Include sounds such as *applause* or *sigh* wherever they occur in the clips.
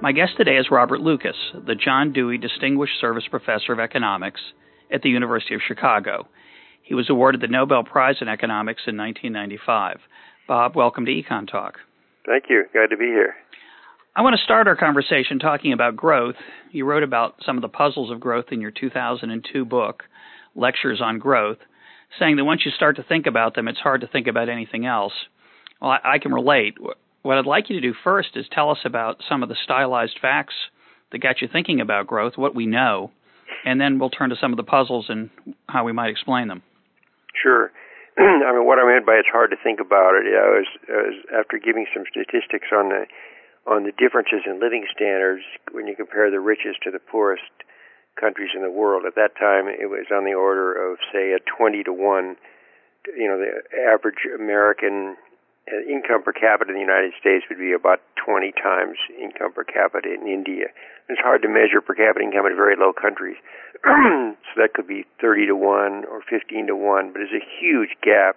My guest today is Robert Lucas, the John Dewey Distinguished Service Professor of Economics at the University of Chicago. He was awarded the Nobel Prize in Economics in 1995. Bob, welcome to Econ Talk. Thank you. Glad to be here. I want to start our conversation talking about growth. You wrote about some of the puzzles of growth in your 2002 book, Lectures on Growth, saying that once you start to think about them, it's hard to think about anything else. Well, I, I can relate what I'd like you to do first is tell us about some of the stylized facts that got you thinking about growth, what we know, and then we'll turn to some of the puzzles and how we might explain them. Sure. *clears throat* I mean, what I meant by it's hard to think about it, was, I was after giving some statistics on the on the differences in living standards when you compare the richest to the poorest countries in the world. At that time, it was on the order of say a 20 to one. You know, the average American income per capita in the United States would be about 20 times income per capita in India. It's hard to measure per capita income in very low countries. *clears throat* so that could be 30 to 1 or 15 to 1, but there's a huge gap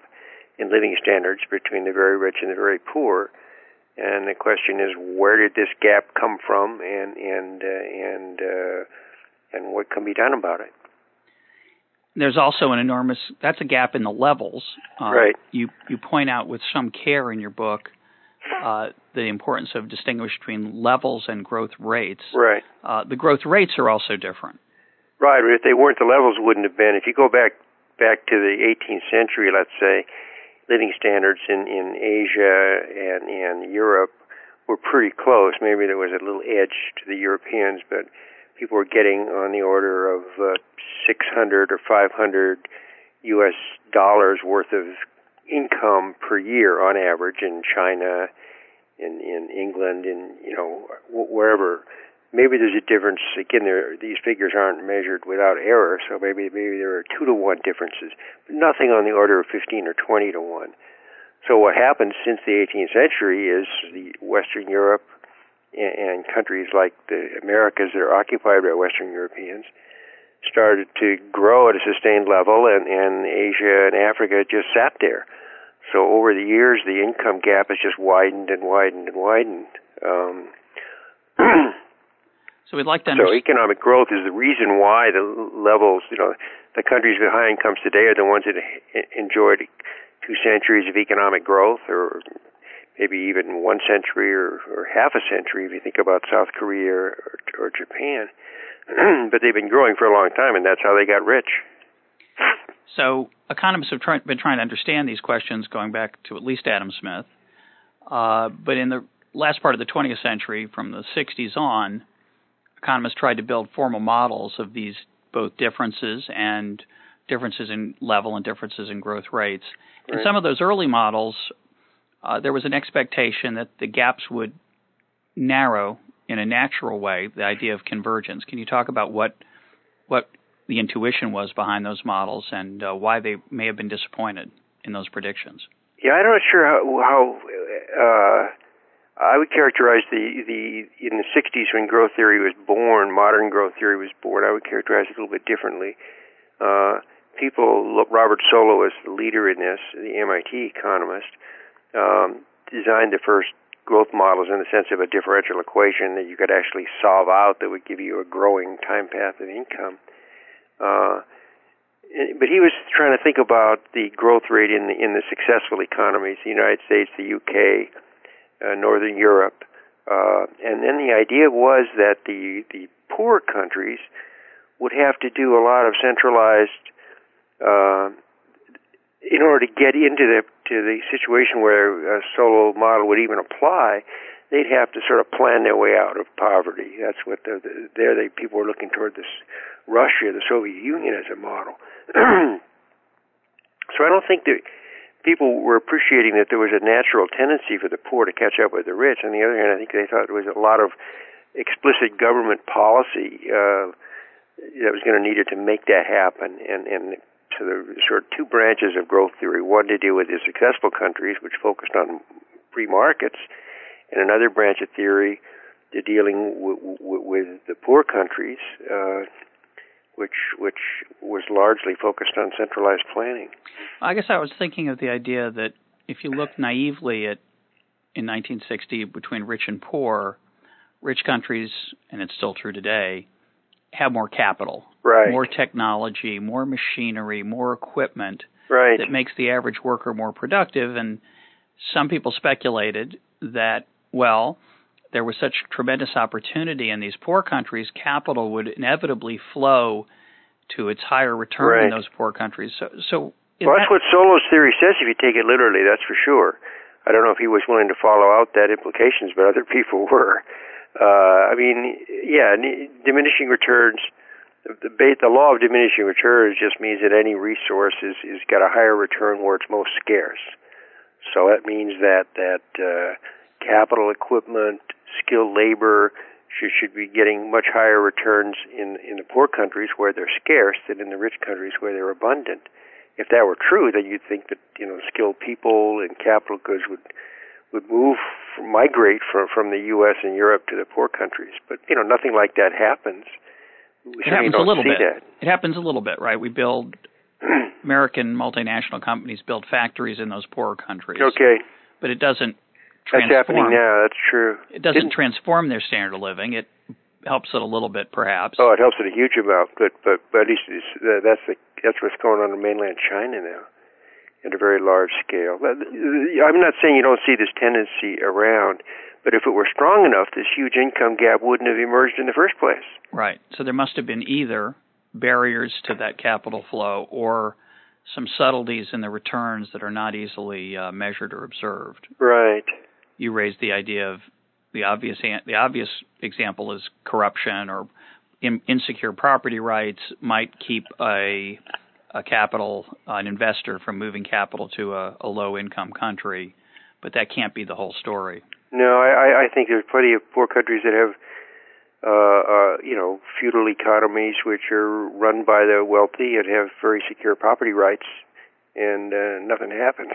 in living standards between the very rich and the very poor. And the question is, where did this gap come from, and and uh, and uh, and what can be done about it? There's also an enormous that's a gap in the levels. Uh, right. You you point out with some care in your book uh, the importance of distinguishing between levels and growth rates. Right. Uh, the growth rates are also different. Right. But if they weren't, the levels wouldn't have been. If you go back back to the 18th century, let's say, living standards in in Asia and and Europe were pretty close. Maybe there was a little edge to the Europeans, but people were getting on the order of uh, 600 or 500 U.S. dollars worth of income per year on average in China, in in England, in you know wherever. Maybe there's a difference. Again, there these figures aren't measured without error, so maybe maybe there are two to one differences, but nothing on the order of 15 or 20 to one. So what happened since the 18th century is the Western Europe and countries like the Americas that are occupied by Western Europeans started to grow at a sustained level, and, and Asia and Africa just sat there. So over the years, the income gap has just widened and widened and widened. Um, *clears throat* so we'd like to. Understand. So economic growth is the reason why the levels, you know, the countries with high incomes today are the ones that enjoyed two centuries of economic growth, or maybe even one century or, or half a century if you think about South Korea or, or Japan. *clears throat* but they've been growing for a long time, and that's how they got rich. So economists have try, been trying to understand these questions going back to at least Adam Smith. Uh, but in the last part of the 20th century, from the 60s on, economists tried to build formal models of these both differences and differences in level and differences in growth rates. Right. In some of those early models, uh, there was an expectation that the gaps would narrow in a natural way. The idea of convergence. Can you talk about what what the intuition was behind those models and uh, why they may have been disappointed in those predictions? Yeah, I'm not sure how, how uh, I would characterize the the in the 60s when growth theory was born, modern growth theory was born. I would characterize it a little bit differently. Uh, people, Robert Solow was the leader in this, the MIT economist um, designed the first growth models in the sense of a differential equation that you could actually solve out that would give you a growing time path of income. Uh, but he was trying to think about the growth rate in the in the successful economies, the United States, the UK, uh, Northern Europe, uh, and then the idea was that the the poor countries would have to do a lot of centralized uh, in order to get into the to the situation where a Solow model would even apply, they'd have to sort of plan their way out of poverty. That's what the, the, there they people were looking toward this Russia, the Soviet Union as a model. *clears throat* so I don't think that people were appreciating that there was a natural tendency for the poor to catch up with the rich. On the other hand, I think they thought there was a lot of explicit government policy uh, that was going to needed to make that happen. And and so there were sort of two branches of growth theory: one to deal with the successful countries, which focused on free markets, and another branch of theory to dealing w- w- with the poor countries, uh, which which was largely focused on centralized planning. I guess I was thinking of the idea that if you look naively at in 1960 between rich and poor, rich countries, and it's still true today, have more capital, right. more technology, more machinery, more equipment right. that makes the average worker more productive. And some people speculated that, well, there was such tremendous opportunity in these poor countries, capital would inevitably flow to its higher return right. in those poor countries. So, so well, that's that, what Solow's theory says. If you take it literally, that's for sure. I don't know if he was willing to follow out that implications, but other people *laughs* were. Uh, I mean, yeah, diminishing returns. The, the law of diminishing returns just means that any resource is, is got a higher return where it's most scarce. So that means that that uh, capital equipment, skilled labor should should be getting much higher returns in in the poor countries where they're scarce than in the rich countries where they're abundant if that were true, then you'd think that you know skilled people and capital goods would would move migrate from from the U.S. and Europe to the poor countries. But you know nothing like that happens. We it happens a little bit. That. It happens a little bit, right? We build *clears throat* American multinational companies build factories in those poorer countries. Okay. But it doesn't transform. That's happening now. That's true. It doesn't Didn't, transform their standard of living. It helps it a little bit, perhaps. Oh, it helps it a huge amount, but but but at least uh, that's the that's what's going on in mainland China now, at a very large scale. I'm not saying you don't see this tendency around, but if it were strong enough, this huge income gap wouldn't have emerged in the first place. Right. So there must have been either barriers to that capital flow or some subtleties in the returns that are not easily uh, measured or observed. Right. You raised the idea of the obvious the obvious example is corruption or in, insecure property rights might keep a a capital an investor from moving capital to a, a low income country, but that can't be the whole story. No, I, I think there's plenty of poor countries that have uh, uh, you know feudal economies which are run by the wealthy and have very secure property rights, and uh, nothing happens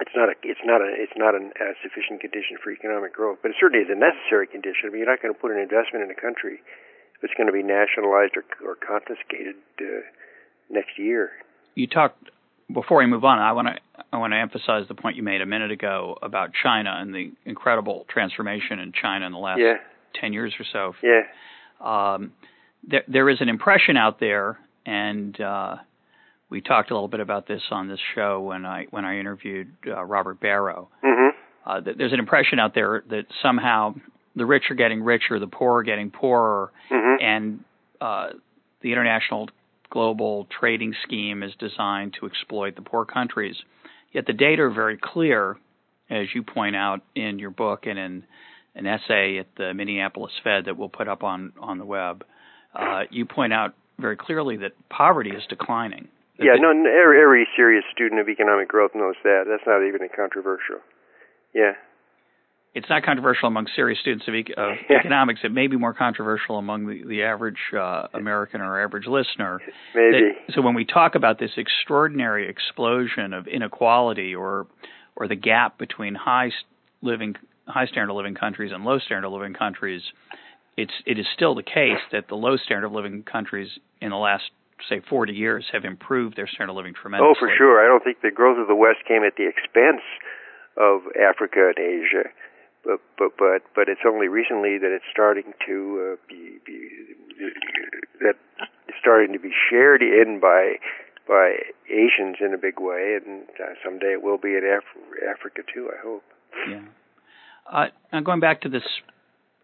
it's not a it's not a it's not a, a sufficient condition for economic growth, but it certainly is a necessary condition. I mean, you're not going to put an investment in a country it's going to be nationalized or, or confiscated uh, next year. You talked before we move on. I want to I want to emphasize the point you made a minute ago about China and the incredible transformation in China in the last yeah. ten years or so. Yeah. Um, there there is an impression out there, and uh, we talked a little bit about this on this show when I when I interviewed uh, Robert Barro. Mm-hmm. Uh, that there's an impression out there that somehow the rich are getting richer, the poor are getting poorer, mm-hmm. and uh, the international global trading scheme is designed to exploit the poor countries. Yet the data are very clear, as you point out in your book and in an essay at the Minneapolis Fed that we'll put up on on the web. Uh, you point out very clearly that poverty is declining. Yeah, no, every, every serious student of economic growth knows that. That's not even controversial. Yeah. It's not controversial among serious students of, e- of *laughs* economics. It may be more controversial among the, the average uh, American or average listener. Maybe. That, so when we talk about this extraordinary explosion of inequality or or the gap between high living high standard of living countries and low standard of living countries, it's it is still the case that the low standard of living countries in the last say 40 years have improved their standard of living tremendously. Oh, for sure. I don't think the growth of the West came at the expense of Africa and Asia, but but but but it's only recently that it's starting to uh, be, be that starting to be shared in by by Asians in a big way, and uh, someday it will be in Af- Africa too. I hope. Yeah. Uh, now going back to this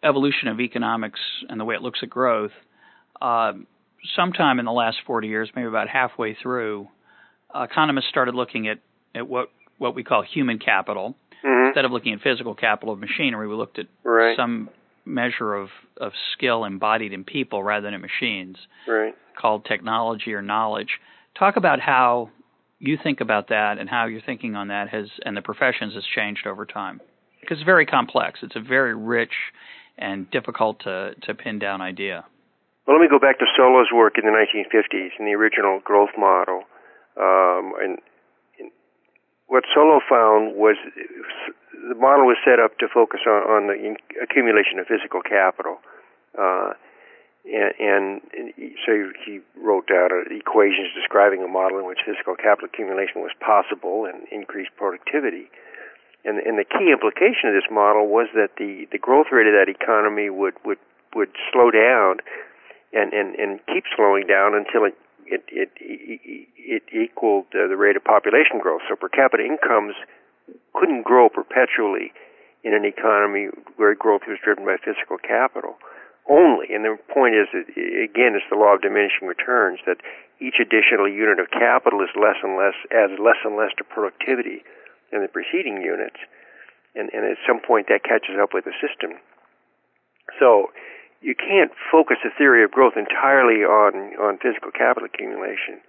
evolution of economics and the way it looks at growth. Um, sometime in the last 40 years, maybe about halfway through, uh, economists started looking at, at what, what we call human capital. Instead of looking at physical capital of machinery, we looked at right. some measure of, of skill embodied in people rather than in machines, right. called technology or knowledge. Talk about how you think about that and how your thinking on that has and the professions has changed over time. because it's very complex. It's a very rich and difficult to to pin down idea. Well, let me go back to Solow's work in the 1950s in the original growth model. Um, and, and what Solow found was the model was set up to focus on, on the accumulation of physical capital. Uh, and, and, and so he wrote down equations describing a model in which physical capital accumulation was possible and increased productivity. And, and the key implication of this model was that the, the growth rate of that economy would, would, would slow down and, and, and keep slowing down until it, it, it, it, equaled uh, the rate of population growth. So per capita incomes couldn't grow perpetually in an economy where growth was driven by physical capital only. And the point is, that, again, it's the law of diminishing returns that each additional unit of capital is less and less adds less and less to productivity than the preceding units, and, and at some point that catches up with the system. So you can't focus the theory of growth entirely on on physical capital accumulation.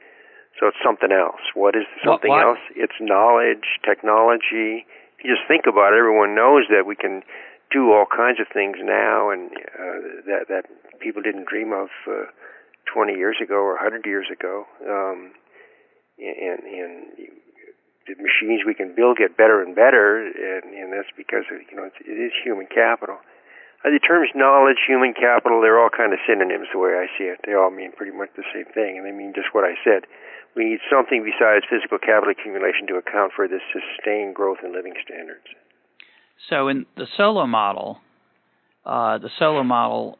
So it's something else. What is something what, else? It's knowledge, technology. If you just think about it, everyone knows that we can do all kinds of things now, and uh, that that people didn't dream of uh, 20 years ago or 100 years ago. Um, and and the machines we can build get better and better, and, and that's because of, you know it's, it is human capital. Uh, the terms knowledge, human capital, they're all kind of synonyms the way I see it. They all mean pretty much the same thing, and they mean just what I said. We need something besides physical capital accumulation to account for this sustained growth in living standards. So in the Solow model, uh, the Solow model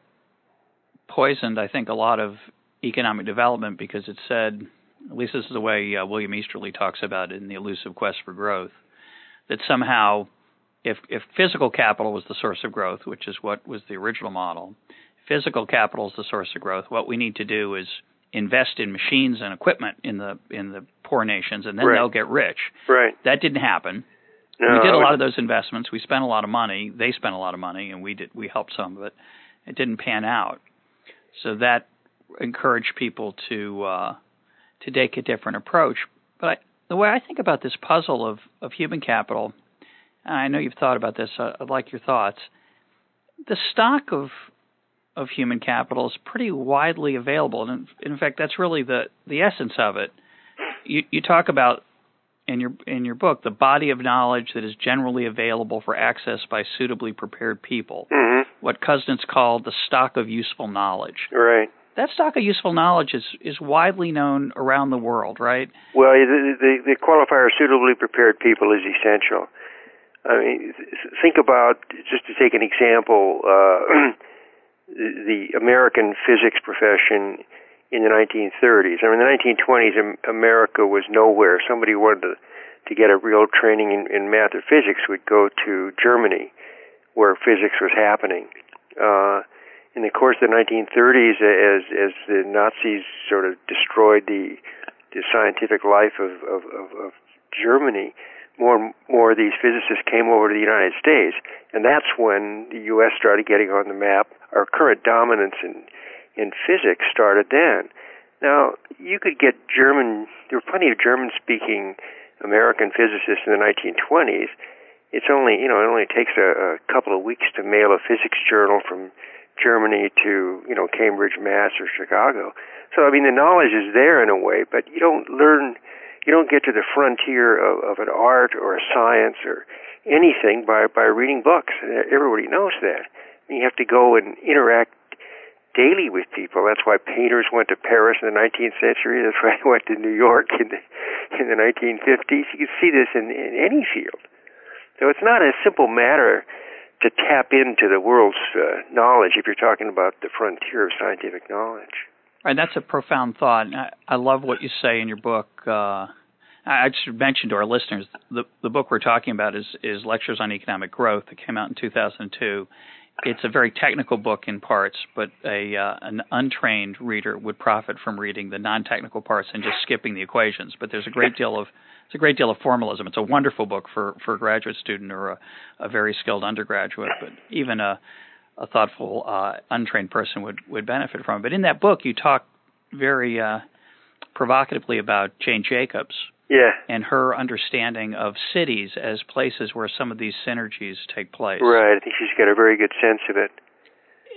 poisoned, I think, a lot of economic development because it said, at least this is the way uh, William Easterly talks about it in the elusive quest for growth, that somehow if if physical capital was the source of growth, which is what was the original model, physical capital is the source of growth. What we need to do is invest in machines and equipment in the in the poor nations, and then right. they'll get rich. Right. That didn't happen. No, we did a lot of those investments. We spent a lot of money. They spent a lot of money, and we did. We helped some of it. It didn't pan out, so that encouraged people to uh, to take a different approach. But I, the way I think about this puzzle of of human capital, and I know you've thought about this. Uh, I'd like your thoughts. The stock of of human capital is pretty widely available, and in, fact, that's really the the essence of it. You you talk about in your in your book the body of knowledge that is generally available for access by suitably prepared people. Mm-hmm. What Kuznets called the stock of useful knowledge. Right. That stock of useful knowledge is is widely known around the world, right? Well, the the, the qualifier suitably prepared people is essential. I mean, think about just to take an example, uh, *clears throat* the American physics profession in the 1930s. I mean, the 1920s, America was nowhere. Somebody wanted to, to get a real training in, in math or physics would go to Germany, where physics was happening. Uh, in the course of the 1930s, as as the Nazis sort of destroyed the the scientific life of of, of, of Germany, more and more of these physicists came over to the United States, and that's when the U.S. started getting on the map. Our current dominance in in physics started then. Now, you could get German, there were plenty of German speaking American physicists in the 1920s. It's only, you know, it only takes a, a couple of weeks to mail a physics journal from Germany to, you know, Cambridge, Mass, or Chicago. So, I mean, the knowledge is there in a way, but you don't learn, you don't get to the frontier of, of an art or a science or anything by, by reading books. Everybody knows that. You have to go and interact daily with people. That's why painters went to Paris in the 19th century. That's why they went to New York in the in the 1950s. You can see this in, in any field. So it's not a simple matter to tap into the world's uh, knowledge if you're talking about the frontier of scientific knowledge. Right, that's a profound thought. I, I love what you say in your book. Uh, I should mention to our listeners the the book we're talking about is is Lectures on Economic Growth that came out in 2002 it's a very technical book in parts, but a uh, an untrained reader would profit from reading the non-technical parts and just skipping the equations. But there's a great deal of it's a great deal of formalism. It's a wonderful book for for a graduate student or a, a very skilled undergraduate, but even a a thoughtful uh, untrained person would would benefit from it. But in that book, you talk very uh, provocatively about Jane Jacobs, Yeah. And her understanding of cities as places where some of these synergies take place. Right. I think she's got a very good sense of it.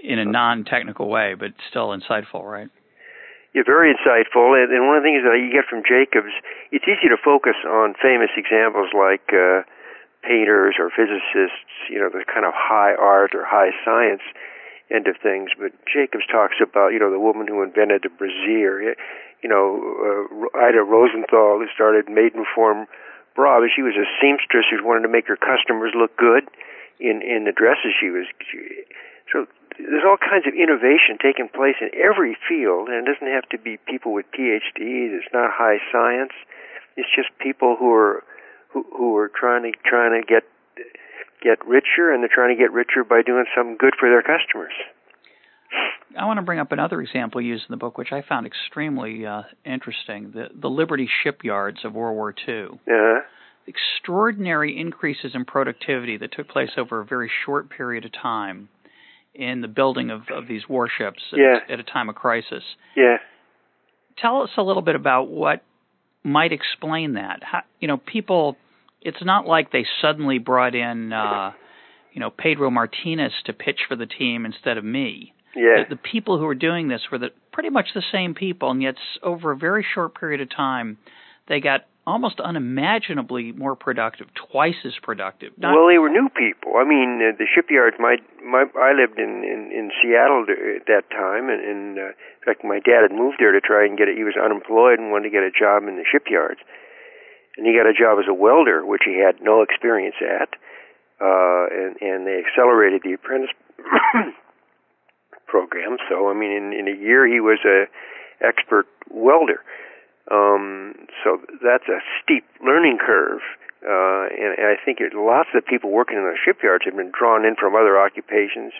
In a non-technical way, but still insightful, right? Yeah, very insightful. And, and one of the things that you get from Jacobs, it's easy to focus on famous examples like uh, painters or physicists, you know, the kind of high art or high science end of things. But Jacobs talks about, you know, the woman who invented the brassiere, you know, uh, Ida Rosenthal, who started Maidenform bra. She was a seamstress who wanted to make her customers look good in in the dresses she was. She, so there's all kinds of innovation taking place in every field, and it doesn't have to be people with PhDs. It's not high science. It's just people who are who, who are trying to trying to get get richer, and they're trying to get richer by doing something good for their customers. I want to bring up another example used in the book, which I found extremely uh, interesting: the the Liberty shipyards of World War II. Uh-huh. Extraordinary increases in productivity that took place over a very short period of time in the building of, of these warships yeah. at, at a time of crisis. Yeah. Tell us a little bit about what might explain that. How, you know, people. It's not like they suddenly brought in, uh, you know, Pedro Martinez to pitch for the team instead of me. Yeah. The, the people who were doing this were the, pretty much the same people, and yet over a very short period of time, they got almost unimaginably more productive, twice as productive. Not well, they were new people. I mean, uh, the shipyards. My my I lived in in, in Seattle at that time, and, and uh, in fact, my dad had moved there to try and get it. He was unemployed and wanted to get a job in the shipyards, and he got a job as a welder, which he had no experience at. Uh, and and they accelerated the apprentice *coughs* *coughs* program. So I mean, in in a year, he was a expert welder. Um, so that's a steep learning curve. Uh, and, and I think it, lots of people working in the shipyards have been drawn in from other occupations.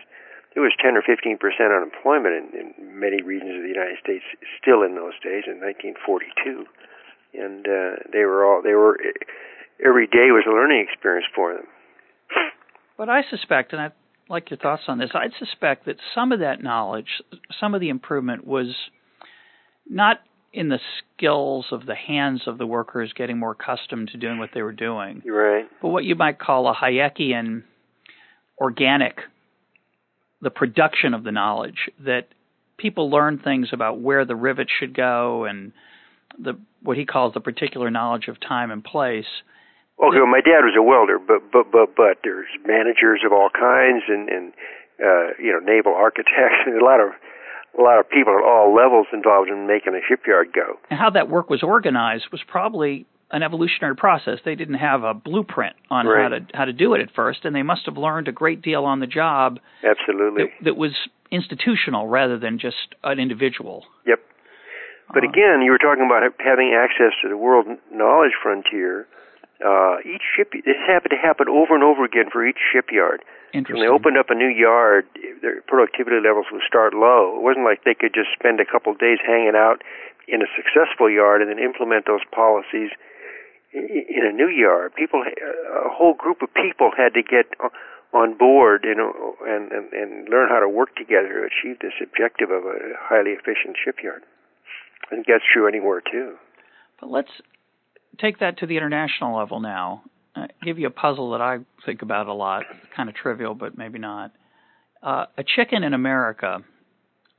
There was 10 or 15 percent unemployment in, in many regions of the United States still in those days in 1942, and uh, they were all they were every day was a learning experience for them. But I suspect, and I'd like your thoughts on this. I'd suspect that some of that knowledge, some of the improvement was not in the skills of the hands of the workers getting more accustomed to doing what they were doing. Right. But what you might call a Hayekian organic, the production of the knowledge that people learn things about where the rivet should go and the what he calls the particular knowledge of time and place. Okay, well, my dad was a welder, but but but but there's managers of all kinds and and uh, you know naval architects *laughs* and a lot of a lot of people at all levels involved in making a shipyard go. And how that work was organized was probably an evolutionary process. They didn't have a blueprint on right. how to how to do it at first, and they must have learned a great deal on the job. Absolutely. That, that was institutional rather than just an individual. Yep. But uh, again, you were talking about having access to the world knowledge frontier. Uh, each ship, this happened to happen over and over again for each shipyard. Interesting. When they opened up a new yard, their productivity levels would start low. It wasn't like they could just spend a couple of days hanging out in a successful yard and then implement those policies in a new yard. People, a whole group of people had to get on board, and, and, and learn how to work together to achieve this objective of a highly efficient shipyard. And that's true anywhere too. But let's take that to the international level now. Uh, give you a puzzle that I think about a lot, kind of trivial, but maybe not. Uh, a chicken in America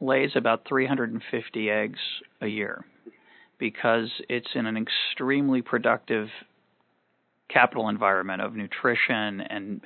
lays about 350 eggs a year because it's in an extremely productive capital environment of nutrition and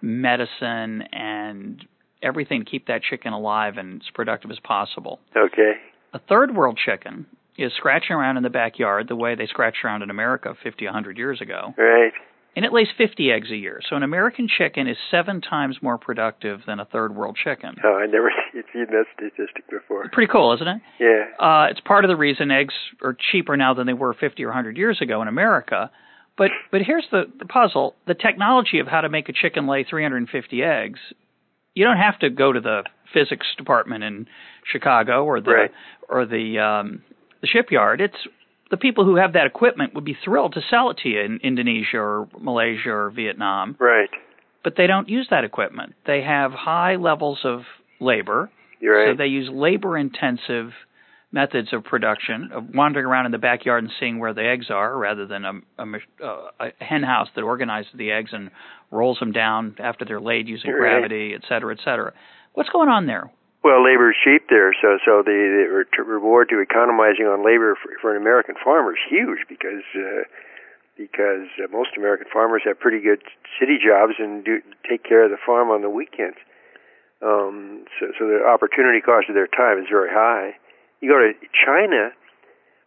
medicine and everything to keep that chicken alive and as productive as possible. Okay. A third world chicken is scratching around in the backyard the way they scratched around in America 50, 100 years ago. Right. And it lays 50 eggs a year. So an American chicken is seven times more productive than a third world chicken. Oh, I never *laughs* seen that statistic before. Pretty cool, isn't it? Yeah. Uh, it's part of the reason eggs are cheaper now than they were 50 or 100 years ago in America. But but here's the, the puzzle: the technology of how to make a chicken lay 350 eggs. You don't have to go to the physics department in Chicago or the right. or the um, the shipyard. It's the people who have that equipment would be thrilled to sell it to you in Indonesia or Malaysia or Vietnam. Right. But they don't use that equipment. They have high levels of labor. You're right. So they use labor intensive methods of production, of wandering around in the backyard and seeing where the eggs are, rather than a, a, uh, a hen house that organizes the eggs and rolls them down after they're laid using Right. gravity, et cetera, et cetera. What's going on there? Well, labor is cheap there, so so the, the reward to economizing on labor for, for an American farmer is huge because uh, because uh, most American farmers have pretty good city jobs and do take care of the farm on the weekends. Um, so, so the opportunity cost of their time is very high. You go to China,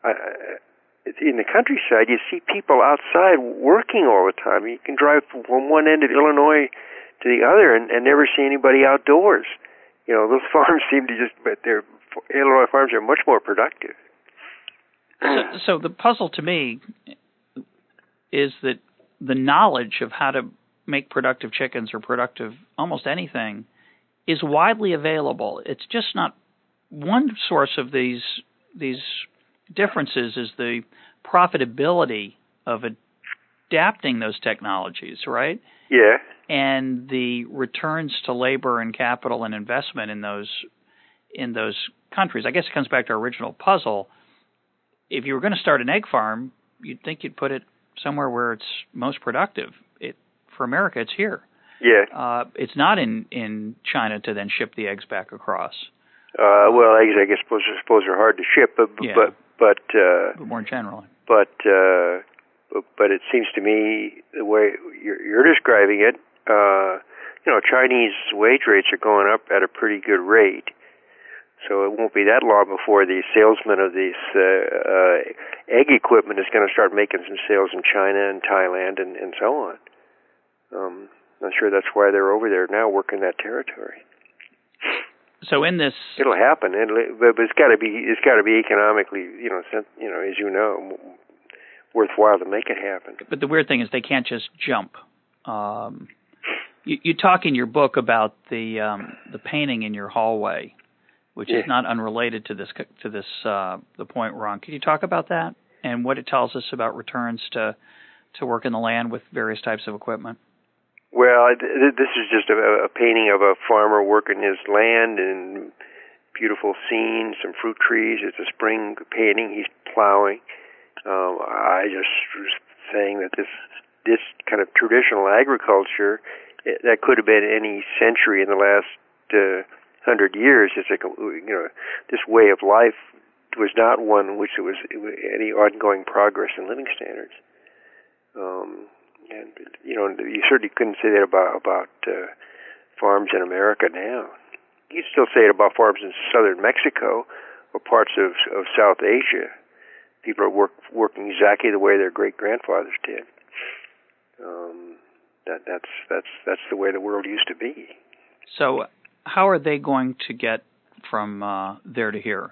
uh, in the countryside, you see people outside working all the time. You can drive from one end of Illinois to the other and, and never see anybody outdoors. You know, those *laughs* farms seem to just, but their Illinois farms are much more productive. So, *clears throat* so the puzzle to me is that the knowledge of how to make productive chickens or productive almost anything is widely available. It's just not one source of these these differences is the profitability of adapting those technologies, right? Yeah. And the returns to labor and capital and investment in those in those countries. I guess it comes back to our original puzzle. If you were going to start an egg farm, you'd think you'd put it somewhere where it's most productive. It for America, it's here. Yeah. Uh, it's not in in China to then ship the eggs back across. Uh, well, eggs, I guess, suppose, suppose are hard to ship, but Yeah. but but uh, But more generally, but uh, but, but it seems to me the way you're, you're describing it, uh, you know, Chinese wage rates are going up at a pretty good rate. So it won't be that long before the salesman of these uh, uh, egg equipment is going to start making some sales in China and Thailand and, and so on. Um, I'm sure that's why they're over there now working that territory. so in this, It'll happen, It'll, but, but it's got to be it's got to be economically, you know, you know, as you know, worthwhile to make it happen. but the weird thing is they can't just jump. Um, you, you talk in your book about the um, the painting in your hallway, which is not unrelated to this to this uh, the point we're on. Can you talk about that and what it tells us about returns to to work in the land with various types of equipment? Well, th- th- this is just a, a painting of a farmer working his land and beautiful scene, some fruit trees. It's a spring painting. He's plowing. Um, I just was saying that this this kind of traditional agriculture that could have been any century in the last uh, hundred years. It's like you know this way of life was not one in which there was any ongoing progress in living standards. Um, and you know you certainly couldn't say that about about uh, farms in America now. You'd still say it about farms in southern Mexico or parts of of South Asia. People are work, working exactly the way their great grandfathers did. Um, that that's that's that's the way the world used to be. So, how are they going to get from uh, there to here?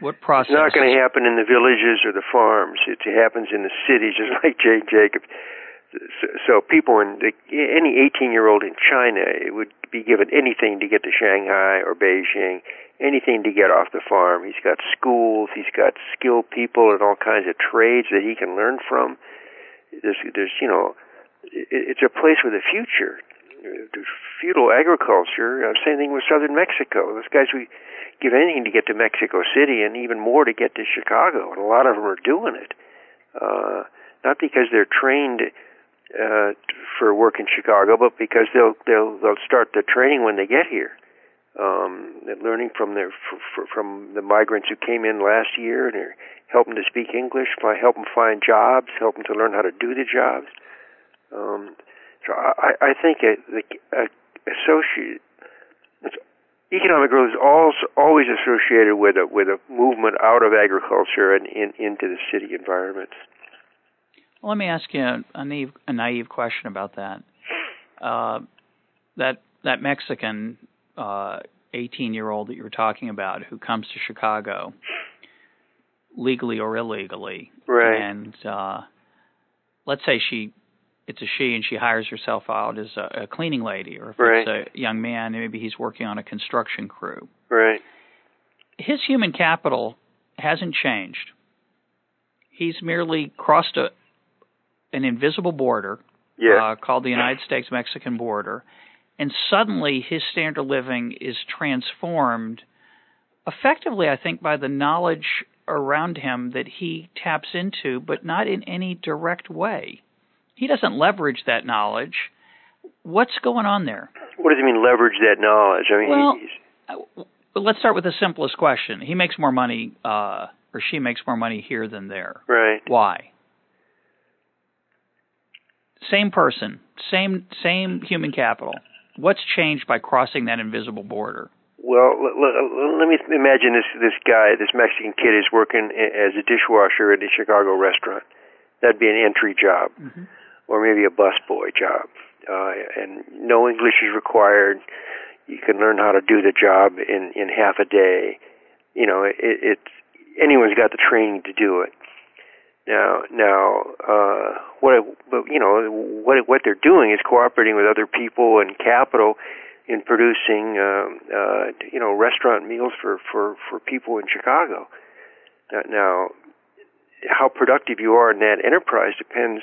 What process? It's not going to happen in the villages or the farms. It happens in the cities, just *laughs* like Jane Jacobs. So, so people in the, any 18 year old in China it would be given anything to get to Shanghai or Beijing, anything to get off the farm. He's got schools, he's got skilled people and all kinds of trades that he can learn from. There's, there's you know, it's a place with a future. Feudal agriculture. Uh, same thing with southern Mexico. Those guys we give anything to get to Mexico City, and even more to get to Chicago. And a lot of them are doing it, uh, not because they're trained uh, for work in Chicago, but because they'll they'll they'll start the training when they get here. Um, learning from their f- from the migrants who came in last year, and they're helping to speak English, help them find jobs, help them to learn how to do the jobs. Um, so I, I think a, the a, associate economic growth is also always associated with a with a movement out of agriculture and in, into the city environments. Well, let me ask you a, a, naive, a naive question about that. Uh, that that Mexican uh, 18 year old that you were talking about who comes to Chicago legally or illegally, Right. and uh, let's say she it's a she and she hires herself out as a, a cleaning lady, or if Right. it's a young man, maybe he's working on a construction crew. Right. His human capital hasn't changed. He's merely crossed a an invisible border Yeah. uh, called the United States Mexican border, and suddenly his standard of living is transformed effectively, I think, by the knowledge around him that he taps into, but not in any direct way. He doesn't leverage that knowledge. What's going on there? What does he mean leverage that knowledge? I mean, well. Uh, let's start with the simplest question. He makes more money, uh, or she makes more money here than there. Right. Why? Same person, same same human capital. What's changed by crossing that invisible border? Well, let, let, let me imagine this this guy, this Mexican kid, is working as a dishwasher at a Chicago restaurant. That'd be an entry job, mm-hmm. Or maybe a busboy job, uh, and no English is required. You can learn how to do the job in in half a day. You know, it, it's anyone's got the training to do it. Now, now, uh, what you know, what what they're doing is cooperating with other people and capital in producing, um, uh, you know, restaurant meals for for for people in Chicago. Now, now, how productive you are in that enterprise depends.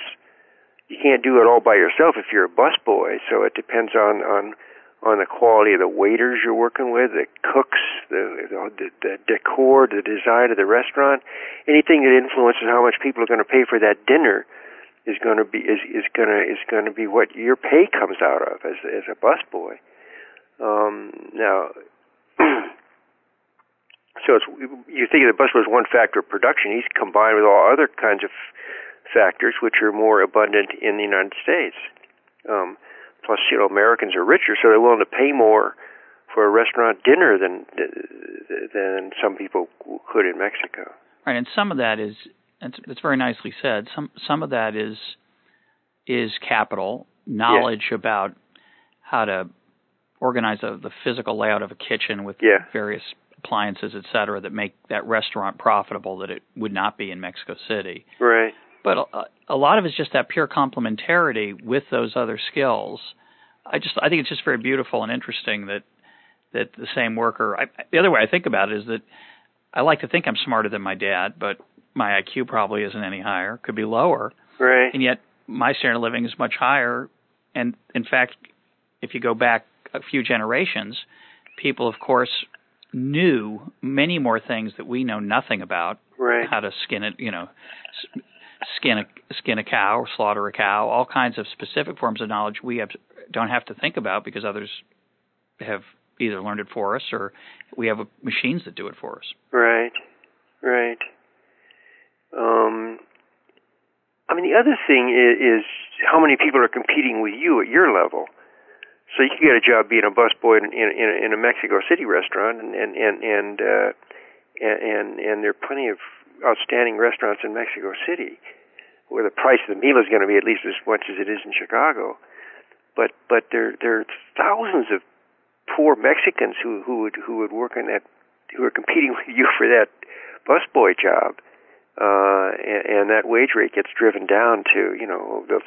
You can't do it all by yourself if you're a busboy. So it depends on on on the quality of the waiters you're working with, the cooks, the, the, the decor, the design of the restaurant, anything that influences how much people are going to pay for that dinner is going to be is is going to is going to be what your pay comes out of as as a busboy. Um, now, *clears throat* so it's you think of the busboy as one factor of production. He's combined with all other kinds of factors which are more abundant in the United States. Um, Plus, you know, Americans are richer, so they're willing to pay more for a restaurant dinner than than some people could in Mexico. Right, and some of that is it's, it's very nicely said. Some some of that is is capital knowledge yeah. about how to organize a, the physical layout of a kitchen with yeah. various appliances, et cetera, that make that restaurant profitable that it would not be in Mexico City. Right. But a, a lot of it's just that pure complementarity with those other skills. I just I think it's just very beautiful and interesting that that the same worker. I, the other way I think about it is that I like to think I'm smarter than my dad, but my IQ probably isn't any higher. Could be lower. Right. And yet my standard of living is much higher. And in fact, if you go back a few generations, people, of course, knew many more things that we know nothing about. Right. How to skin it, you know, skin a skin a cow or slaughter a cow, all kinds of specific forms of knowledge we have, don't have to think about because others have either learned it for us or we have machines that do it for us. Right, right. Um, I mean, the other thing is, is how many people are competing with you at your level. So you can get a job being a busboy in, in, in a Mexico City restaurant, and and and and, uh, and and there are plenty of outstanding restaurants in Mexico City, where the price of the meal is going to be at least as much as it is in Chicago. But but there there are thousands of poor Mexicans who who would who would work in that who are competing *laughs* with you for that busboy job, uh, and, and that wage rate gets driven down to you know the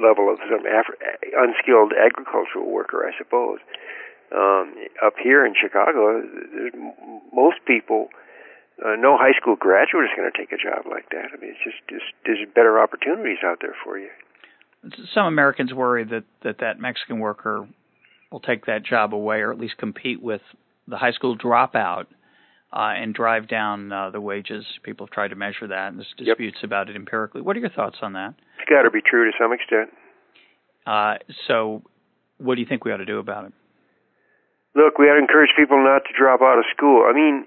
level of some Afri- unskilled agricultural worker, I suppose. Um, up here in Chicago, most people uh, no high school graduate is going to take a job like that. I mean, it's just, just there's better opportunities out there for you. Some Americans worry that that that Mexican worker will take that job away, or at least compete with the high school dropout, uh, and drive down uh, the wages. People have tried to measure that, and there's disputes yep. about it empirically. What are your thoughts on that? It's got to be true to some extent. Uh, so, what do you think we ought to do about it? Look, we ought to encourage people not to drop out of school. I mean,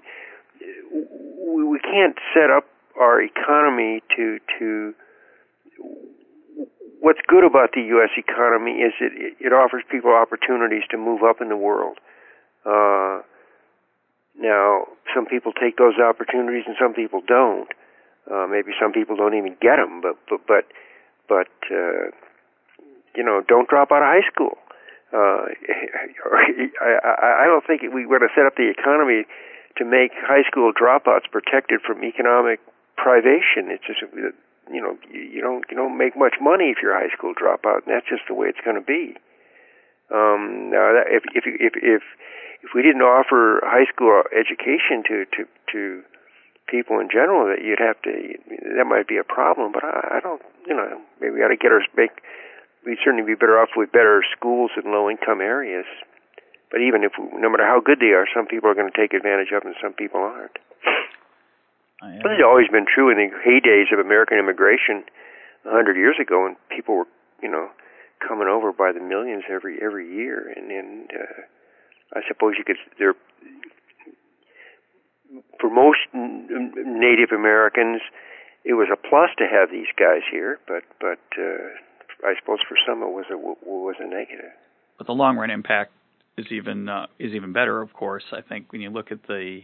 we can't set up our economy to to what's good about the U.S. economy is it it offers people opportunities to move up in the world. Uh, now, some people take those opportunities and some people don't. Uh, maybe some people don't even get them, but but but but uh, you know, don't drop out of high school. Uh, *laughs* I, I, don't think we want to set up the economy to make high school dropouts protected from economic privation. It's just you know you don't you don't make much money if you're a high school dropout, and that's just the way it's going to be. Um, now, that, if if if if if we didn't offer high school education to to to people in general, that you'd have to that might be a problem. But I, I don't you know maybe we ought to get our make we'd certainly be better off with better schools in low income areas But even if, no matter how good they are, some people are going to take advantage of them, and some people aren't. This has always been true in the heydays of American immigration, a hundred years ago, when people were, you know, coming over by the millions every every year, and and uh, I suppose you could there. For most n- Native Americans, it was a plus to have these guys here, but but uh, I suppose for some it was a was a negative. but the long run impact is even uh, is even better. Of course, I think when you look at the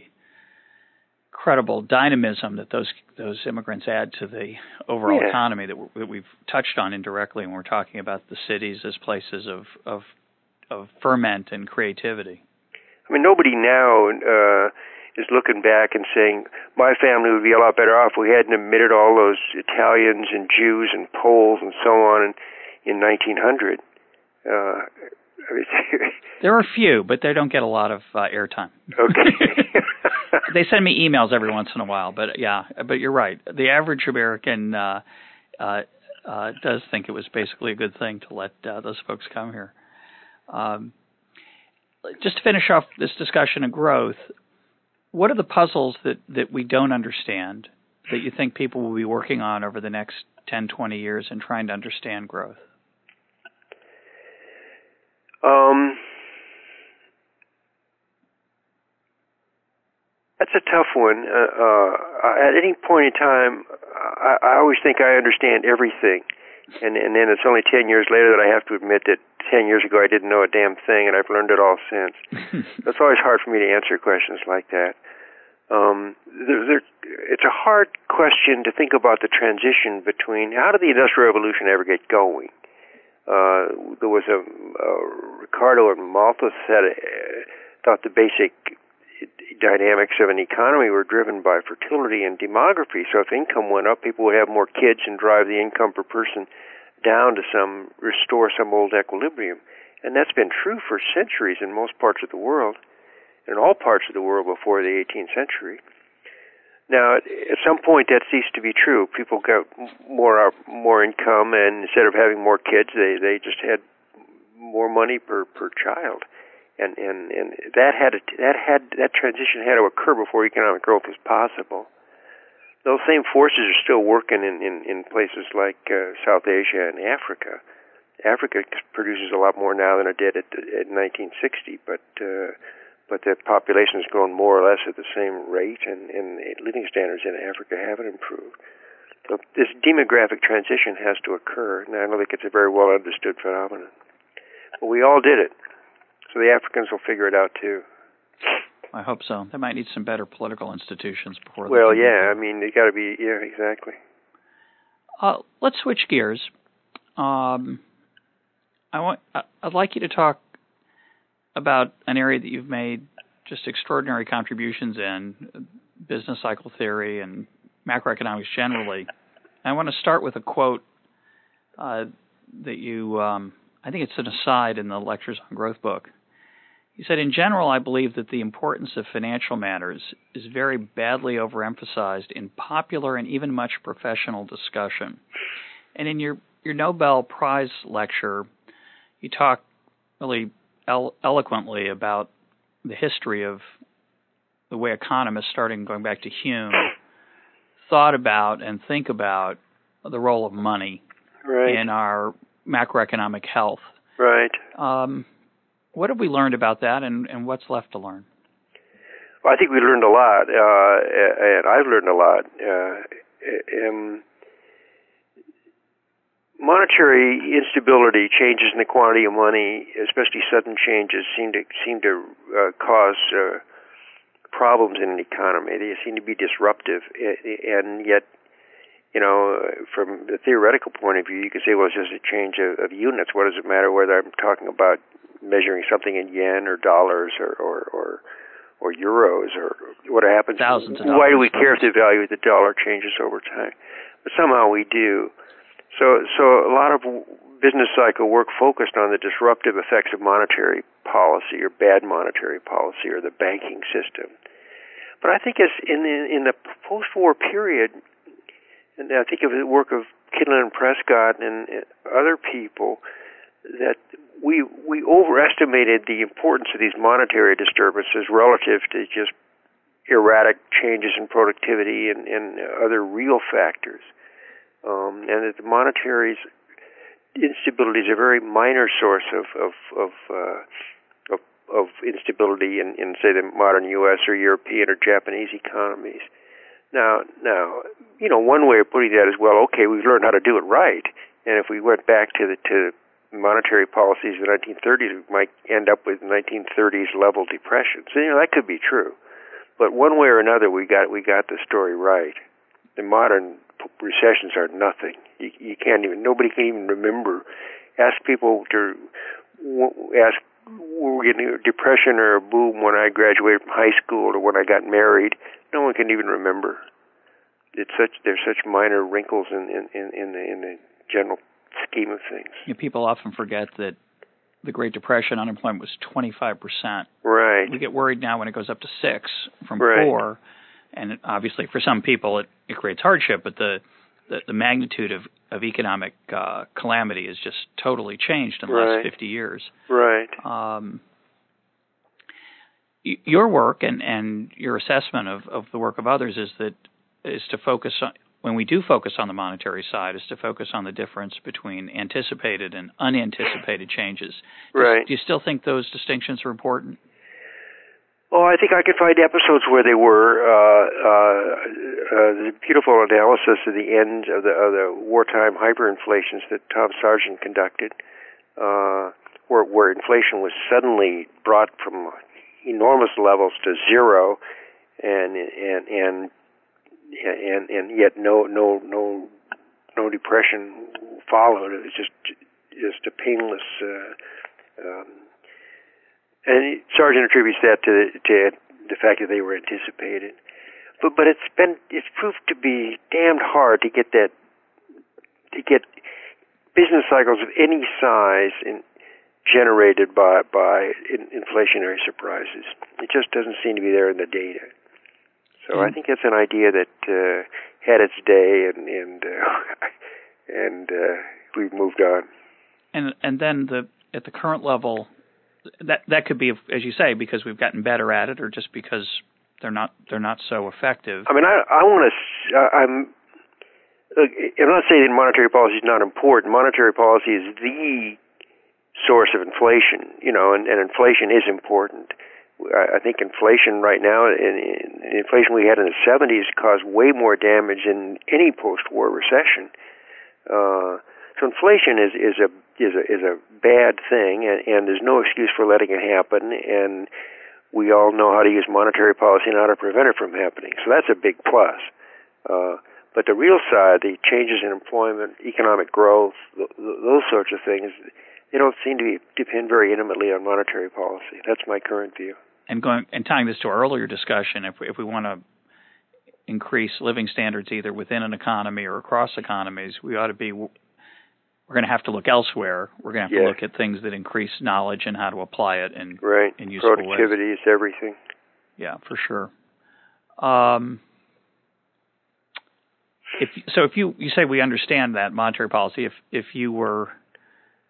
credible dynamism that those those immigrants add to the overall Yeah. economy that, that we've touched on indirectly when we're talking about the cities as places of of of ferment and creativity. I mean, nobody now uh, is looking back and saying my family would be a lot better off if we hadn't admitted all those Italians and Jews and Poles and so on in, in 1900. Uh, *laughs* There are a few, but they don't get a lot of uh, airtime. okay. *laughs* they send me emails every once in a while, but yeah, but you're right. The average American uh, uh, uh, does think it was basically a good thing to let uh, those folks come here. Um, just to finish off this discussion of growth, what are the puzzles that, that we don't understand that you think people will be working on over the next 10, 20 years in trying to understand growth? Um, that's a tough one. Uh, uh, at any point in time, I, I always think I understand everything, and and then it's only ten years later that I have to admit that ten years ago I didn't know a damn thing, and I've learned it all since. *laughs* It's always hard for me to answer questions like that. Um, there, there, it's a hard question to think about the transition between how did the Industrial Revolution ever get going? Uh, there was a, uh, Ricardo and Malthus said uh, thought the basic dynamics of an economy were driven by fertility and demography. So if income went up, people would have more kids and drive the income per person down to some restore some old equilibrium. And that's been true for centuries in most parts of the world, in all parts of the world before the 18th century. Now, at some point, that ceased to be true. People got more uh, more income, and instead of having more kids, they they just had more money per per child, and and and that had to, that had that transition had to occur before economic growth was possible. Those same forces are still working in in, in places like uh, South Asia and Africa. Africa produces a lot more now than it did at, at 1960, but uh, but the population has grown more or less at the same rate, and, and living standards in Africa haven't improved. So this demographic transition has to occur, and I don't think it's a very well understood phenomenon. But we all did it, so the Africans will figure it out too. I hope so. They might need some better political institutions before. Well, yeah. I mean, they got to be, yeah, exactly. Uh, let's switch gears. Um, I want. I'd like you to talk about an area that you've made just extraordinary contributions in business cycle theory and macroeconomics generally. I want to start with a quote uh, that you. Um, I think it's an aside in the lectures on growth book. He said, In general, I believe that the importance of financial matters is very badly overemphasized in popular and even much professional discussion. And in your, your Nobel Prize lecture, you talk really elo- eloquently about the history of the way economists, starting going back to Hume, thought about and think about the role of money Right, in our macroeconomic health. right. Um, what have we learned about that, and, and what's left to learn? Well, I think we learned a lot, uh, and I've learned a lot. Uh, um, monetary instability, changes in the quantity of money, especially sudden changes, seem to seem to uh, cause uh, problems in an economy. They seem to be disruptive, and yet, you know, from the theoretical point of view, you could say, well, it's just a change of, of units. What does it matter whether I'm talking about measuring something in yen or dollars or or or, or euros or what happens? Thousands of Why do we care if the value of the dollar changes over time? But somehow we do. So so a lot of business cycle work focused on the disruptive effects of monetary policy or bad monetary policy or the banking system. But I think as in the in the post-war period, and I think of the work of Kydland and Prescott and uh, other people, that we we overestimated the importance of these monetary disturbances relative to just erratic changes in productivity and, and other real factors, um, and that the monetary instability is a very minor source of of of, uh, of, of instability in, in say the modern U.S. or European or Japanese economies. Now, now, you know, one way of putting that is well, okay, we've learned how to do it right, and if we went back to the to monetary policies of the 1930s, we might end up with 1930s level depression. So you know that could be true, but one way or another, we got we got the story right. The modern recessions are nothing. You, you can't even nobody can even remember. Ask people to ask were we getting a depression or a boom when I graduated from high school or when I got married. No one can even remember. It's such there's such minor wrinkles in in in, in the in the general scheme of things. Yeah, people often forget that the Great Depression unemployment was 25 percent. Right. We get worried now when it goes up to six from right. four, and obviously for some people it, it creates hardship. But the the, the magnitude of of economic uh, calamity has just totally changed in the right. last 50 years. Right. Um, your work and, and your assessment of, of the work of others is that is to focus on when we do focus on the monetary side is to focus on the difference between anticipated and unanticipated changes. Right. Do you still think those distinctions are important? Oh, I think I could find episodes where they were. Uh, uh, uh, beautiful analysis of the end of the, of the wartime hyperinflations that Tom Sargent conducted, uh, where, where inflation was suddenly brought from enormous levels to zero, and and and and and yet no no no no depression followed. It was just just a painless. Uh, um, and Sargent attributes that to to the fact that they were anticipated. But but it's been it's proved to be damned hard to get that to get business cycles of any size in, generated by by in, inflationary surprises. It just doesn't seem to be there in the data. So mm. I think it's an idea that uh, had its day, and and uh, *laughs* and uh, we've moved on. And and then the at the current level, that that could be as you say because we've gotten better at it, or just because they're not they're not so effective. I mean, I I want to I'm. Look, I'm not saying monetary policy is not important. Monetary policy is the source of inflation, you know, and, and inflation is important. I think inflation right now, in inflation we had in the 70s, caused way more damage than any post-war recession. Uh, so inflation is is a is a is a bad thing, and, and there's no excuse for letting it happen. And we all know how to use monetary policy and how to prevent it from happening. So that's a big plus. Uh, but the real side, the changes in employment, economic growth, th- th- those sorts of things, they don't seem to be, depend very intimately on monetary policy. That's my current view. And going and tying this to our earlier discussion, if we, if we want to increase living standards either within an economy or across economies, we ought to be we're going to have to look elsewhere. We're going to have to look at things that increase knowledge and how to apply it in right. in useful Productivity ways. is everything. Yeah, for sure. Um, if so, if you you say we understand that monetary policy, if if you were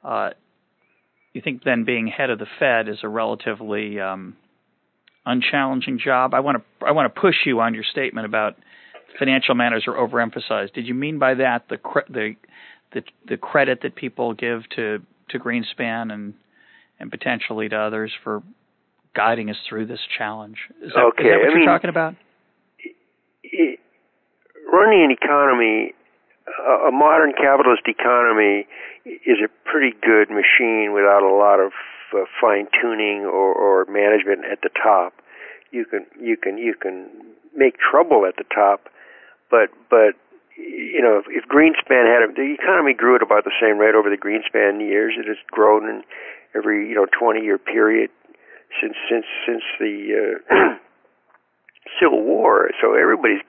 uh, you think then being head of the Fed is a relatively um, unchallenging job? I want to I want to push you on your statement about financial matters are overemphasized. Did you mean by that the the the the credit that people give to to Greenspan and and potentially to others for guiding us through this challenge? Is that, okay. is that what I you're mean, talking about? It, running an economy, a modern capitalist economy, is a pretty good machine without a lot of uh, fine tuning or, or management at the top. You can you can you can make trouble at the top, but but you know if, if Greenspan had the economy grew at about the same rate over the Greenspan years. It has grown in every you know 20 year period since since since the uh, *clears throat* Civil War. So everybody's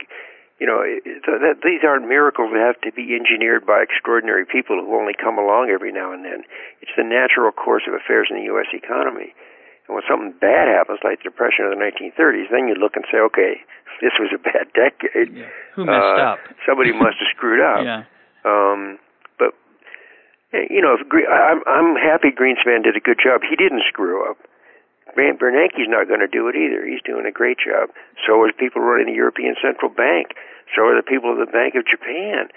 you know, so that, these aren't miracles that have to be engineered by extraordinary people who only come along every now and then. It's the natural course of affairs in the U.S. economy. And when something bad happens, like the Depression of the 1930s, then you look and say, okay, this was a bad *laughs* decade. Yeah. Who messed uh, up? somebody must have screwed up. *laughs* Yeah. Um, but you know, if, I'm I'm happy Greenspan did a good job. He didn't screw up. Bernanke's not going to do it either. He's doing a great job. So are people running the European Central Bank. So are the people of the Bank of Japan.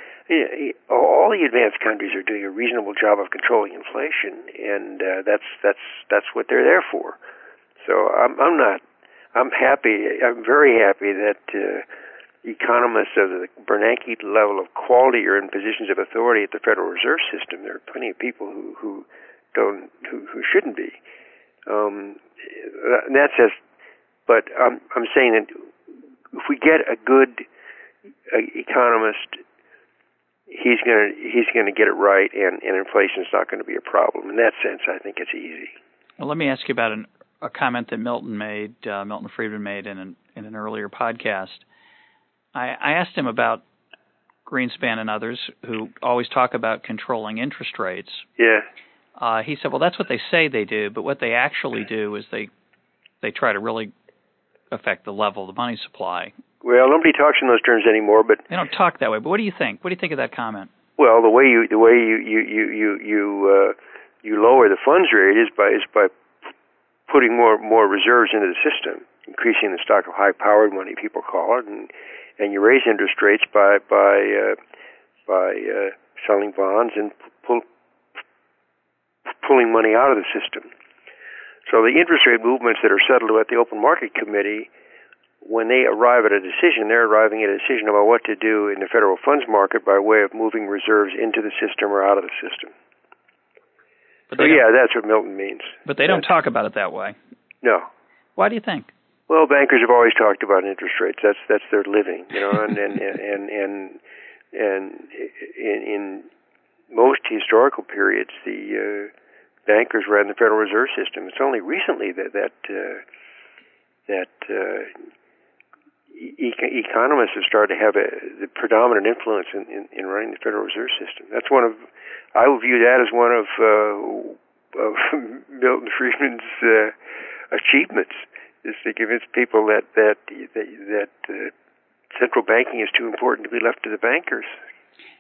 All the advanced countries are doing a reasonable job of controlling inflation, and uh, that's that's that's what they're there for. So I'm I'm not. I'm happy. I'm very happy that uh, economists of the Bernanke level of quality are in positions of authority at the Federal Reserve System. There are plenty of people who who don't who, who shouldn't be. Um, that says, but I'm I'm saying that if we get a good economist, he's gonna he's gonna get it right, and and inflation's not going to be a problem. In that sense, I think it's easy. Well, let me ask you about an, a comment that Milton made, uh, Milton Friedman made in an in an earlier podcast. I, I asked him about Greenspan and others who always talk about controlling interest rates. Yeah. Uh, he said, "Well, that's what they say they do, but what they actually do is they they try to really affect the level of the money supply." Well, nobody talks in those terms anymore, but they don't talk that way. But what do you think? What do you think of that comment? Well, the way you the way you you you you you, uh, you lower the funds rate is by is by putting more more reserves into the system, increasing the stock of high-powered money, people call it, and and you raise interest rates by by uh, by uh, selling bonds and pull, pulling money out of the system. So the interest rate movements that are settled at the open market committee, when they arrive at a decision, they're arriving at a decision about what to do in the federal funds market by way of moving reserves into the system or out of the system. But so yeah, that's what Milton means. But they don't talk about it that way. No. Why do you think? Well, bankers have always talked about interest rates. That's that's their living, you know, and and and *laughs* and and, and in, in most historical periods, the uh, bankers ran the Federal Reserve System. It's only recently that that uh, that uh, e- economists have started to have a the predominant influence in, in, in running the Federal Reserve System. That's one of I would view that as one of uh, of *laughs* Milton Friedman's uh, achievements is to convince people that that that, that uh, central banking is too important to be left to the bankers.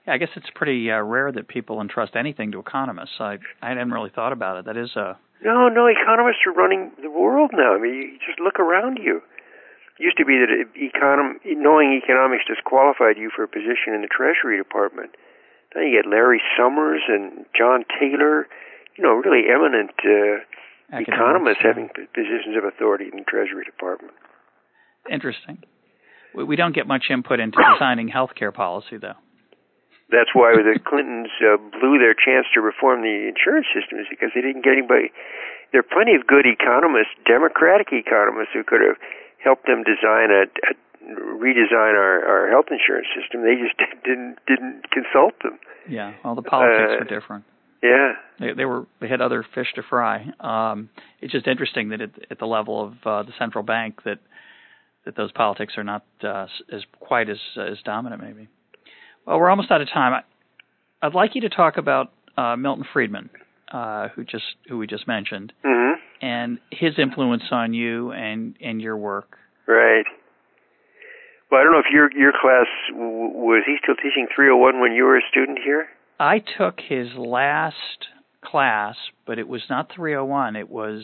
Yeah, I guess it's pretty uh, rare that people entrust anything to economists. I I hadn't really thought about it. That is a no, no. Economists are running the world now. I mean, you just look around you. It used to be that econom knowing economics disqualified you for a position in the Treasury Department. Now you get Larry Summers and John Taylor, you know, really eminent uh, economists yeah. having positions of authority in the Treasury Department. Interesting. We, we don't get much input into designing healthcare policy, though. That's why the Clintons uh, blew their chance to reform the insurance system is because they didn't get anybody. There are plenty of good economists, Democratic economists, who could have helped them design a, a redesign our, our health insurance system. They just *laughs* didn't didn't consult them. Yeah, well, the politics uh, were different. Yeah, they, they were they had other fish to fry. Um, it's just interesting that at, at the level of uh, the central bank that that those politics are not uh, as quite as as dominant. Maybe. Well, we're almost out of time. I, would like you to talk about uh, Milton Friedman, uh, who just who we just mentioned, mm-hmm. And his influence on you and and your work. Right. Well, I don't know if your your class was he still teaching 301 when you were a student here. I took his last class, but it was not 301. It was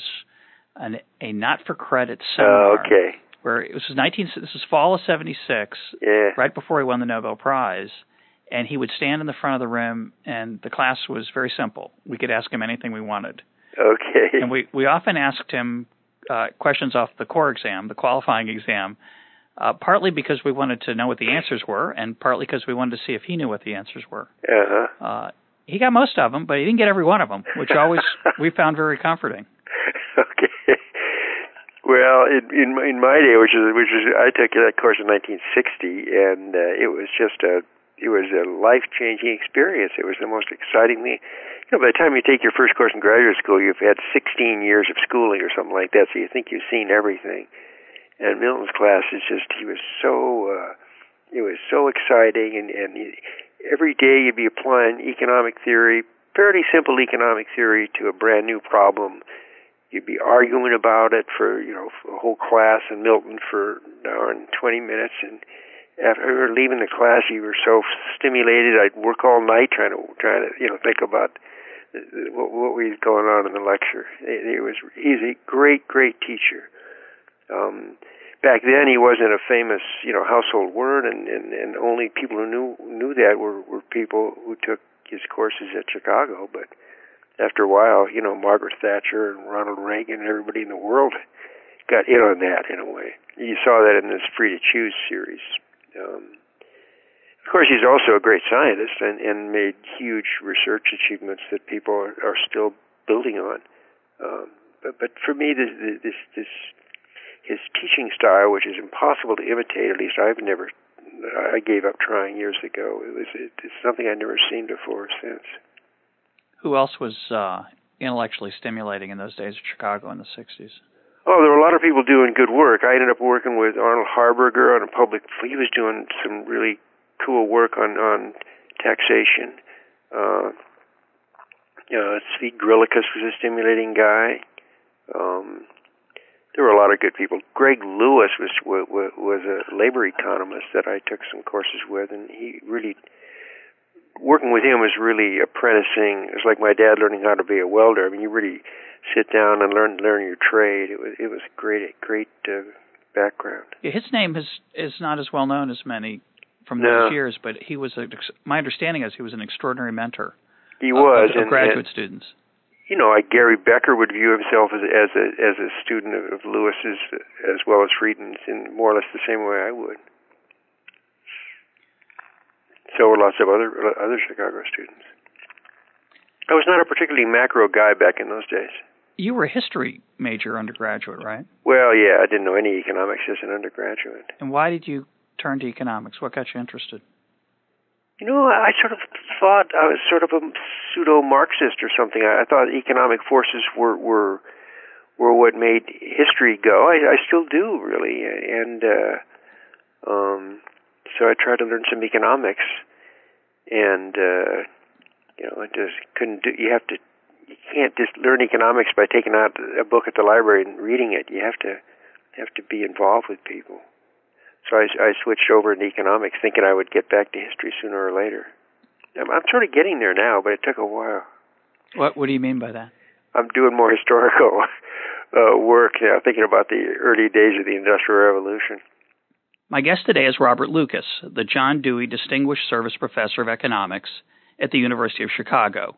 an, a not for credit oh, seminar. Oh, okay. Where it was 19. This was fall of '76. Yeah. Right before he won the Nobel Prize, and he would stand in the front of the room, and the class was very simple. We could ask him anything we wanted. Okay. And we we often asked him uh, questions off the core exam, the qualifying exam, uh, partly because we wanted to know what the answers were, and partly because we wanted to see if he knew what the answers were. Uh-huh. Uh, he got most of them, but he didn't get every one of them, which always *laughs* we found very comforting. Okay. Well, in in, in my day, which is which is I took that course in 1960, and uh, it was just a it was a life changing experience. It was the most excitingly, you know, by the time you take your first course in graduate school, you've had 16 years of schooling or something like that, so you think you've seen everything and Milton's class is just he was so uh, it was so exciting, and and he, every day you'd be applying economic theory, fairly simple economic theory, to a brand new problem. You'd be arguing about it for you know for a whole class in Milton for an hour and twenty minutes, and after leaving the class, you were so stimulated. I'd work all night trying to trying to you know think about what, what was going on in the lecture. It, it was he's a great, great teacher. Um, back then, he wasn't a famous, you know, household word, and, and and only people who knew knew that were were people who took his courses at Chicago. But after a while, you know, Margaret Thatcher and Ronald Reagan and everybody in the world got in on that in a way. You saw that in this Free to Choose series. Um, of course, he's also a great scientist and, and made huge research achievements that people are, are still building on. Um, but, but for me, this, this, this, his teaching style, which is impossible to imitate, at least I've never, I gave up trying years ago. It was, it, it's something I've never seen before or since. Who else was uh, intellectually stimulating in those days of Chicago in the 60s? Oh, there were a lot of people doing good work. I ended up working with Arnold Harberger on a public. He was doing some really cool work on on taxation. Uh, know, Zvi Griliches was a stimulating guy. Um, there were a lot of good people. Gregg Lewis was was, was a labor economist that I took some courses with, and he really working with him was really apprenticing. It was like my dad learning how to be a welder. I mean, you really sit down and learn learn your trade. It was it was great great uh, background. Yeah, his name is is not as well known as many from no. those years, but he was a, my understanding is he was an extraordinary mentor. He was of, of and, graduate and, students. You know, like Gary Becker would view himself as as a as a student of, of Lewis's as well as Friedman's in more or less the same way I would. So were lots of other other Chicago students. I was not a particularly macro guy back in those days. You were a history major undergraduate, right? Well, yeah, I didn't know any economics as an undergraduate. And why did you turn to economics? What got you interested? You know, I sort of thought I was sort of a pseudo Marxist or something. I, thought economic forces were were were what made history go. I, I still do, really, and uh, um, so I tried to learn some economics, and uh, you know, I just couldn't do. You have to, you can't just learn economics by taking out a book at the library and reading it. You have to have to be involved with people. So I, I switched over to economics, thinking I would get back to history sooner or later. I'm, I'm sort of getting there now, but it took a while. What What do you mean by that? I'm doing more *laughs* historical uh, work now, thinking about the early days of the Industrial Revolution. My guest today is Robert Lucas, the John Dewey Distinguished Service Professor of Economics at the University of Chicago.